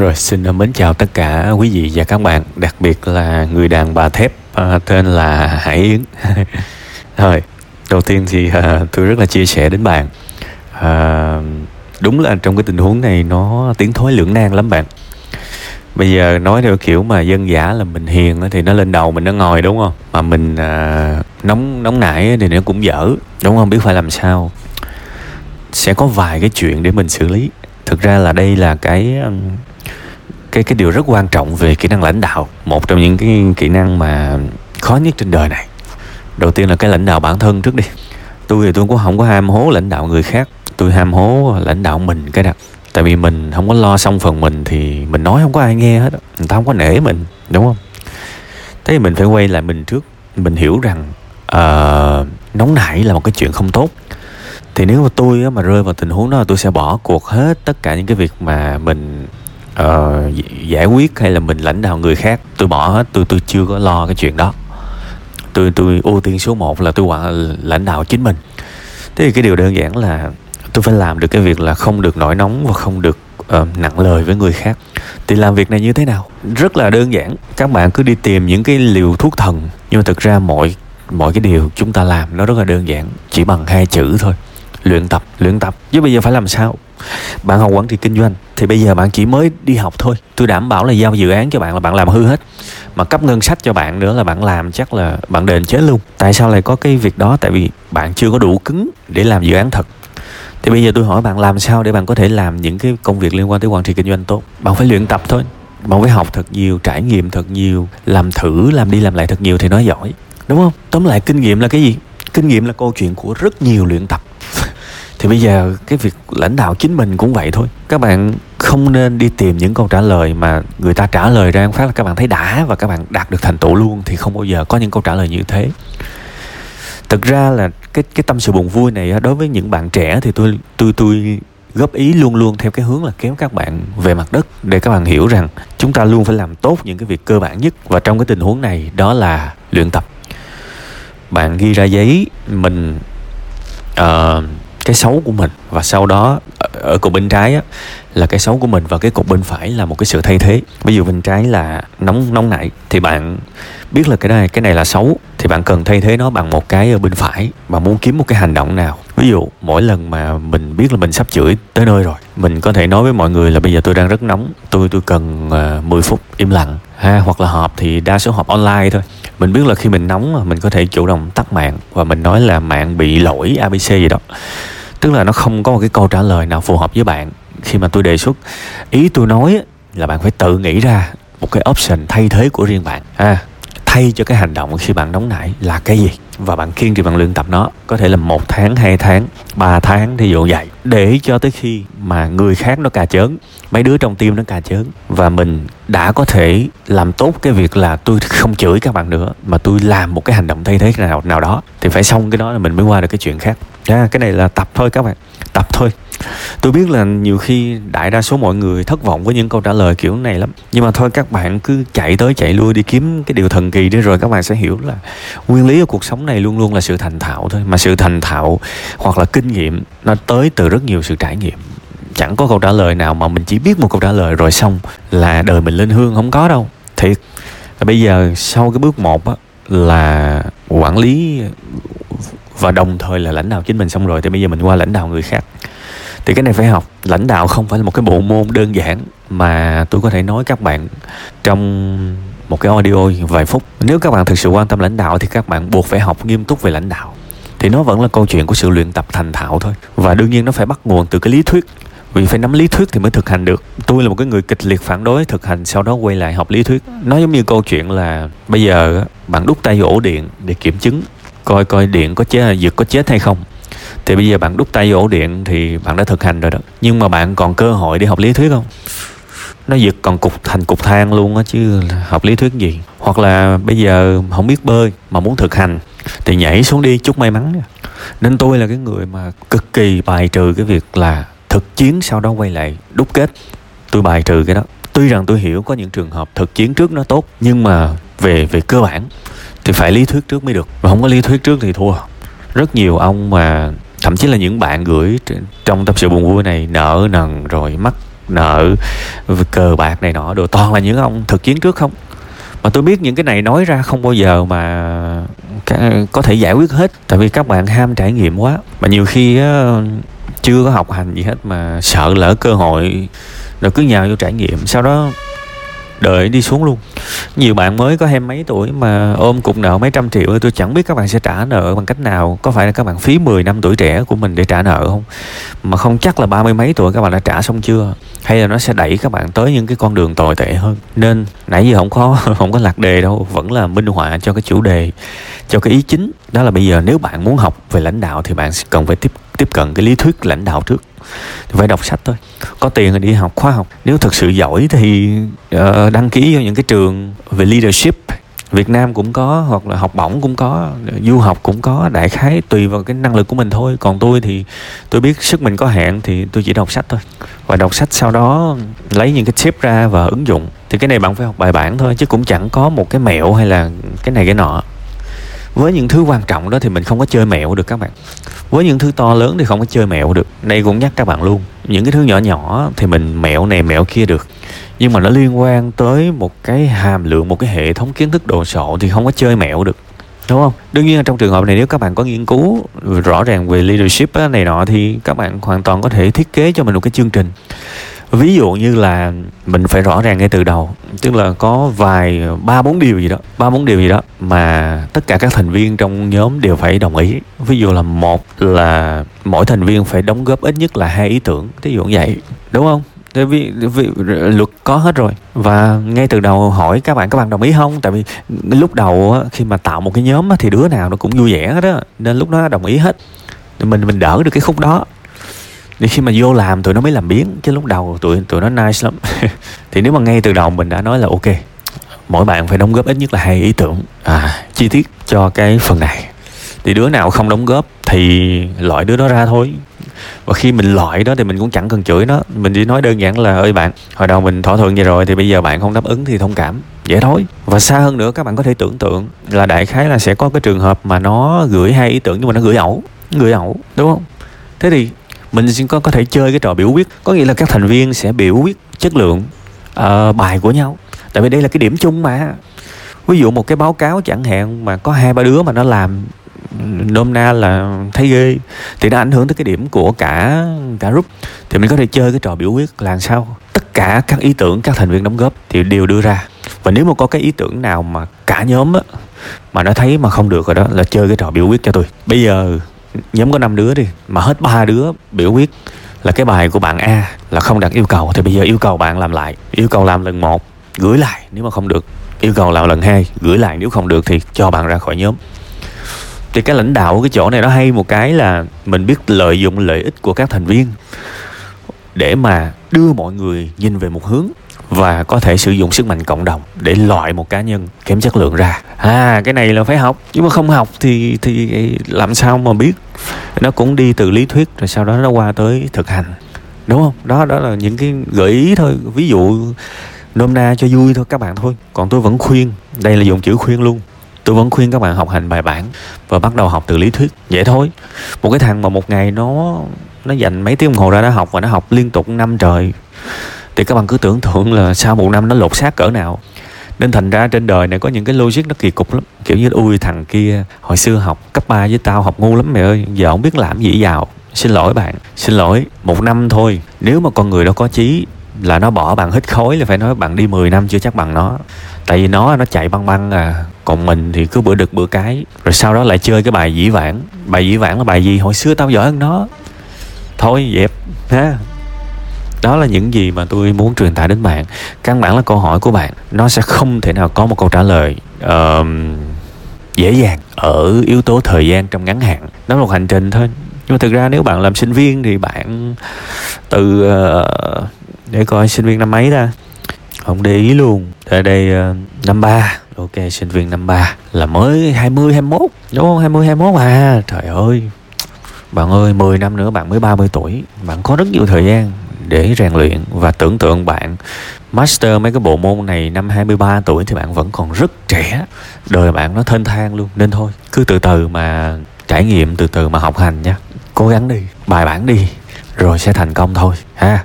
Rồi xin mến chào tất cả quý vị và các bạn, đặc biệt là người đàn bà thép à, tên là Hải Yến. Rồi, đầu tiên thì à, tôi rất là chia sẻ đến bạn. À, đúng là trong cái tình huống này nó tiến thối lưỡng nan lắm bạn. Bây giờ nói theo kiểu mà dân giả là mình hiền thì nó lên đầu mình nó ngồi đúng không? Mà mình à, nóng nóng nảy thì nó cũng dở, đúng không? Biết phải làm sao. Sẽ có vài cái chuyện để mình xử lý. Thực ra là đây là cái cái cái điều rất quan trọng về kỹ năng lãnh đạo một trong những cái kỹ năng mà khó nhất trên đời này. Đầu tiên là cái lãnh đạo bản thân trước đi. Tôi thì tôi cũng không có ham hố lãnh đạo người khác tôi ham hố lãnh đạo mình cái đó. Tại vì mình không có lo xong phần mình thì mình nói không có ai nghe hết người ta không có nể mình đúng không? Thế thì mình phải quay lại mình trước mình hiểu rằng uh, nóng nảy là một cái chuyện không tốt. Thì nếu mà tôi mà rơi vào tình huống đó tôi sẽ bỏ cuộc hết tất cả những cái việc mà mình uh, giải quyết hay là mình lãnh đạo người khác? Tôi bỏ hết tôi tôi chưa có lo cái chuyện đó. Tôi tôi ưu tiên số 1 là tôi quản lãnh đạo chính mình. Thế thì cái điều đơn giản là tôi phải làm được cái việc là không được nổi nóng và không được uh, nặng lời với người khác. Thì làm việc này như thế nào? Rất là đơn giản. Các bạn cứ đi tìm những cái liều thuốc thần nhưng mà thực ra mọi mọi cái điều chúng ta làm nó rất là đơn giản chỉ bằng hai chữ thôi luyện tập luyện tập. Chứ bây giờ phải làm sao? Bạn học quản trị kinh doanh, thì bây giờ bạn chỉ mới đi học thôi. Tôi đảm bảo là giao dự án cho bạn là bạn làm hư hết. Mà cấp ngân sách cho bạn nữa là bạn làm chắc là bạn đền chết luôn. Tại sao lại có cái việc đó? Tại vì bạn chưa có đủ cứng để làm dự án thật. Thì bây giờ tôi hỏi bạn làm sao để bạn có thể làm những cái công việc liên quan tới quản trị kinh doanh tốt? Bạn phải luyện tập thôi. Bạn phải học thật nhiều, trải nghiệm thật nhiều, làm thử, làm đi làm lại thật nhiều thì nói giỏi. Đúng không? Tóm lại, kinh nghiệm là cái gì? Kinh nghiệm là câu chuyện của rất nhiều luyện tập thì bây giờ cái việc lãnh đạo chính mình cũng vậy thôi. Các bạn không nên đi tìm những câu trả lời mà người ta trả lời ra phát là các bạn thấy đã và các bạn đạt được thành tựu luôn thì không bao giờ có những câu trả lời như thế. Thực ra là cái cái tâm sự buồn vui này đối với những bạn trẻ thì tôi tôi tôi góp ý luôn luôn theo cái hướng là kéo các bạn về mặt đất để các bạn hiểu rằng chúng ta luôn phải làm tốt những cái việc cơ bản nhất và trong cái tình huống này đó là luyện tập. Bạn ghi ra giấy mình uh, cái xấu của mình. Và sau đó ở cục bên trái á, là cái xấu của mình và cái cục bên phải là một cái sự thay thế. Ví dụ bên trái là nóng nóng nảy thì bạn biết là cái này cái này là xấu thì bạn cần thay thế nó bằng một cái ở bên phải. Bạn muốn kiếm một cái hành động nào? Ví dụ mỗi lần mà mình biết là mình sắp chửi tới nơi rồi mình có thể nói với mọi người là bây giờ tôi đang rất nóng tôi tôi cần ờ, uh, 10 phút im lặng ha hoặc là họp thì đa số họp online thôi mình biết là khi mình nóng mình có thể chủ động tắt mạng và mình nói là mạng bị lỗi abc gì đó. Tức là nó không có một cái câu trả lời nào phù hợp với bạn. Khi mà tôi đề xuất ý tôi nói là bạn phải tự nghĩ ra một cái option thay thế của riêng bạn. Ha thay cho cái hành động khi bạn nóng nảy là cái gì? Và bạn kiên trì, bạn luyện tập nó. Có thể là một tháng, hai tháng, ba tháng thì dụ vậy. Để cho tới khi mà người khác nó cà chớn, mấy đứa trong tim nó cà chớn, và mình đã có thể làm tốt cái việc là tôi không chửi các bạn nữa, mà tôi làm một cái hành động thay thế nào nào đó, thì phải xong cái đó là mình mới qua được cái chuyện khác à, cái này là tập thôi các bạn tập thôi. Tôi biết là nhiều khi đại đa số mọi người thất vọng với những câu trả lời kiểu này lắm. Nhưng mà thôi các bạn cứ chạy tới chạy lui đi kiếm cái điều thần kỳ đi rồi các bạn sẽ hiểu là nguyên lý của cuộc sống này luôn luôn là sự thành thạo thôi. Mà sự thành thạo hoặc là kinh nghiệm nó tới từ rất nhiều sự trải nghiệm. Chẳng có câu trả lời nào mà mình chỉ biết một câu trả lời rồi xong là đời mình lên hương không có đâu. Thiệt. Bây giờ sau cái bước một á là quản lý và đồng thời là lãnh đạo chính mình xong rồi, thì bây giờ mình qua lãnh đạo người khác. Thì cái này phải học, lãnh đạo không phải là một cái bộ môn đơn giản mà tôi có thể nói các bạn trong một cái audio vài phút. Nếu các bạn thực sự quan tâm lãnh đạo thì các bạn buộc phải học nghiêm túc về lãnh đạo. Thì nó vẫn là câu chuyện của sự luyện tập thành thạo thôi. Và đương nhiên nó phải bắt nguồn từ cái lý thuyết. Vì phải nắm lý thuyết thì mới thực hành được. Tôi là một cái người kịch liệt phản đối thực hành, sau đó quay lại học lý thuyết. Nó giống như câu chuyện là bây giờ bạn đút tay vô ổ điện để kiểm chứng coi coi điện có chết giật có chết hay không. Thì bây giờ bạn đút tay vô ổ điện thì bạn đã thực hành rồi đó. Nhưng mà bạn còn cơ hội để học lý thuyết không? Nó giật còn cục, thành cục than luôn á chứ học lý thuyết gì? Hoặc là bây giờ không biết bơi mà muốn thực hành thì nhảy xuống đi, chút may mắn nên tôi là cái người mà cực kỳ bài trừ cái việc là thực chiến sau đó quay lại đúc kết. Tôi bài trừ cái đó. Tuy rằng tôi hiểu có những trường hợp thực chiến trước nó tốt, nhưng mà về về cơ bản thì phải lý thuyết trước mới được. Mà không có lý thuyết trước thì thua. Rất nhiều ông mà, thậm chí là những bạn gửi trong tâm sự buồn vui này nợ nần rồi mắc nợ cờ bạc này nọ đồ, toàn là những ông thực chiến trước không? Mà tôi biết những cái này nói ra không bao giờ mà có thể giải quyết hết. Tại vì các bạn ham trải nghiệm quá. Mà nhiều khi chưa có học hành gì hết mà sợ lỡ cơ hội, rồi cứ nhào vô trải nghiệm. Sau đó đợi đi xuống luôn. Nhiều bạn mới có hai mấy tuổi mà ôm cục nợ mấy trăm triệu, tôi chẳng biết các bạn sẽ trả nợ bằng cách nào. Có phải là các bạn phí 10 năm tuổi trẻ của mình để trả nợ không? Mà không chắc là ba mươi mấy tuổi các bạn đã trả xong chưa? Hay là nó sẽ đẩy các bạn tới những cái con đường tồi tệ hơn? Nên nãy giờ không có không có lạc đề đâu, vẫn là minh họa cho cái chủ đề, cho cái ý chính. Đó là bây giờ nếu bạn muốn học về lãnh đạo thì bạn cần phải tiếp tiếp cận cái lý thuyết lãnh đạo trước thì phải đọc sách thôi. Có tiền thì đi học khoa học. Nếu thực sự giỏi thì uh, đăng ký vào những cái trường về leadership. Việt Nam cũng có hoặc là học bổng cũng có du học cũng có đại khái tùy vào cái năng lực của mình thôi. Còn tôi thì tôi biết sức mình có hạn thì tôi chỉ đọc sách thôi. Và đọc sách sau đó lấy những cái tip ra và ứng dụng. Thì cái này bạn phải học bài bản thôi chứ cũng chẳng có một cái mẹo hay là cái này cái nọ với những thứ quan trọng đó thì mình không có chơi mẹo được các bạn. Với những thứ to lớn thì không có chơi mẹo được. Đây cũng nhắc các bạn luôn. Những cái thứ nhỏ nhỏ thì mình mẹo này mẹo kia được. Nhưng mà nó liên quan tới một cái hàm lượng, một cái hệ thống kiến thức đồ sộ thì không có chơi mẹo được. Đúng không? Đương nhiên trong trường hợp này nếu các bạn có nghiên cứu rõ ràng về leadership này nọ thì các bạn hoàn toàn có thể thiết kế cho mình một cái chương trình ví dụ như là mình phải rõ ràng ngay từ đầu tức là có vài ba bốn điều gì đó ba bốn điều gì đó mà tất cả các thành viên trong nhóm đều phải đồng ý. Ví dụ là một là mỗi thành viên phải đóng góp ít nhất là hai ý tưởng thí dụ như vậy đúng không? Vì, vì, vì luật có hết rồi. Và ngay từ đầu hỏi các bạn các bạn đồng ý không? Tại vì lúc đầu khi mà tạo một cái nhóm thì đứa nào nó cũng vui vẻ hết á nên lúc đó đồng ý hết. Mình mình đỡ được cái khúc đó thì khi mà vô làm tụi nó mới làm biến chứ lúc đầu tụi tụi nó nice lắm. Thì nếu mà ngay từ đầu mình đã nói là ok mỗi bạn phải đóng góp ít nhất là hai ý tưởng à, chi tiết cho cái phần này. Thì đứa nào không đóng góp thì loại đứa đó ra thôi. Và khi mình loại đó thì mình cũng chẳng cần chửi nó. Mình chỉ nói đơn giản là ơi bạn hồi đầu mình thỏa thuận vậy rồi thì bây giờ bạn không đáp ứng thì thông cảm. Dễ thôi. Và xa hơn nữa các bạn có thể tưởng tượng là đại khái là sẽ có cái trường hợp mà nó gửi hai ý tưởng nhưng mà nó gửi ẩu gửi ẩu đúng không? Thế thì mình sẽ có có thể chơi cái trò biểu quyết. Có nghĩa là các thành viên sẽ biểu quyết chất lượng uh, bài của nhau. Tại vì đây là cái điểm chung mà. Ví dụ một cái báo cáo chẳng hạn mà có hai ba đứa mà nó làm nôm na là thấy ghê thì nó ảnh hưởng tới cái điểm của cả cả group. Thì mình có thể chơi cái trò biểu quyết là sao? Tất cả các ý tưởng các thành viên đóng góp thì đều đưa ra. Và nếu mà có cái ý tưởng nào mà cả nhóm á mà nó thấy mà không được rồi đó là chơi cái trò biểu quyết cho tôi. Bây giờ nhóm có 5 đứa đi, mà hết ba đứa biểu quyết là cái bài của bạn A là không đặt yêu cầu. Thì bây giờ yêu cầu bạn làm lại, yêu cầu làm lần một, gửi lại nếu mà không được. Yêu cầu làm lần hai, gửi lại nếu không được thì cho bạn ra khỏi nhóm. Thì cái lãnh đạo cái chỗ này nó hay một cái là mình biết lợi dụng lợi ích của các thành viên để mà đưa mọi người nhìn về một hướng và có thể sử dụng sức mạnh cộng đồng để loại một cá nhân kém chất lượng ra. À cái này là phải học. Nhưng mà không học thì thì làm sao mà biết? Nó cũng đi từ lý thuyết rồi sau đó nó qua tới thực hành. Đúng không? Đó đó là những cái gợi ý thôi. Ví dụ, nôm na cho vui thôi các bạn thôi. Còn tôi vẫn khuyên, đây là dùng chữ khuyên luôn. Tôi vẫn khuyên các bạn học hành bài bản và bắt đầu học từ lý thuyết. Vậy thôi. Một cái thằng mà một ngày nó nó dành mấy tiếng đồng hồ ra nó học và nó học liên tục năm trời thì các bạn cứ tưởng tượng là sau một năm nó lột xác cỡ nào. Nên thành ra trên đời này có những cái logic nó kỳ cục lắm. Kiểu như ui, thằng kia hồi xưa học cấp 3 với tao học ngu lắm mày ơi, giờ không biết làm gì giàu xin lỗi bạn, xin lỗi, một năm thôi. Nếu mà con người đó có chí là nó bỏ bạn hít khối là phải nói bạn đi 10 năm chưa chắc bằng nó. Tại vì nó nó chạy băng băng à. Còn mình thì cứ bữa đực bữa cái, rồi sau đó lại chơi cái bài dĩ vãng. Bài dĩ vãng là bài gì? Hồi xưa tao giỏi hơn nó. Thôi, dẹp, ha đó là những gì mà tôi muốn truyền tải đến bạn. Căn bản là câu hỏi của bạn nó sẽ không thể nào có một câu trả lời uh, dễ dàng ở yếu tố thời gian trong ngắn hạn. Nó là một hành trình thôi. Nhưng mà thực ra nếu bạn làm sinh viên thì bạn từ uh, để coi sinh viên năm mấy ta? Không để ý luôn. Ở đây uh, năm ba. Ok sinh viên năm ba là mới 20 21 đúng không? 20 21 à? Trời ơi. Bạn ơi 10 năm nữa bạn mới 30 tuổi. Bạn có rất nhiều thời gian để rèn luyện và tưởng tượng bạn. Master mấy cái bộ môn này năm 23 tuổi thì bạn vẫn còn rất trẻ. Đời bạn nó thênh thang luôn. Nên thôi, cứ từ từ mà trải nghiệm, từ từ mà học hành nha. Cố gắng đi, bài bản đi, rồi sẽ thành công thôi, ha.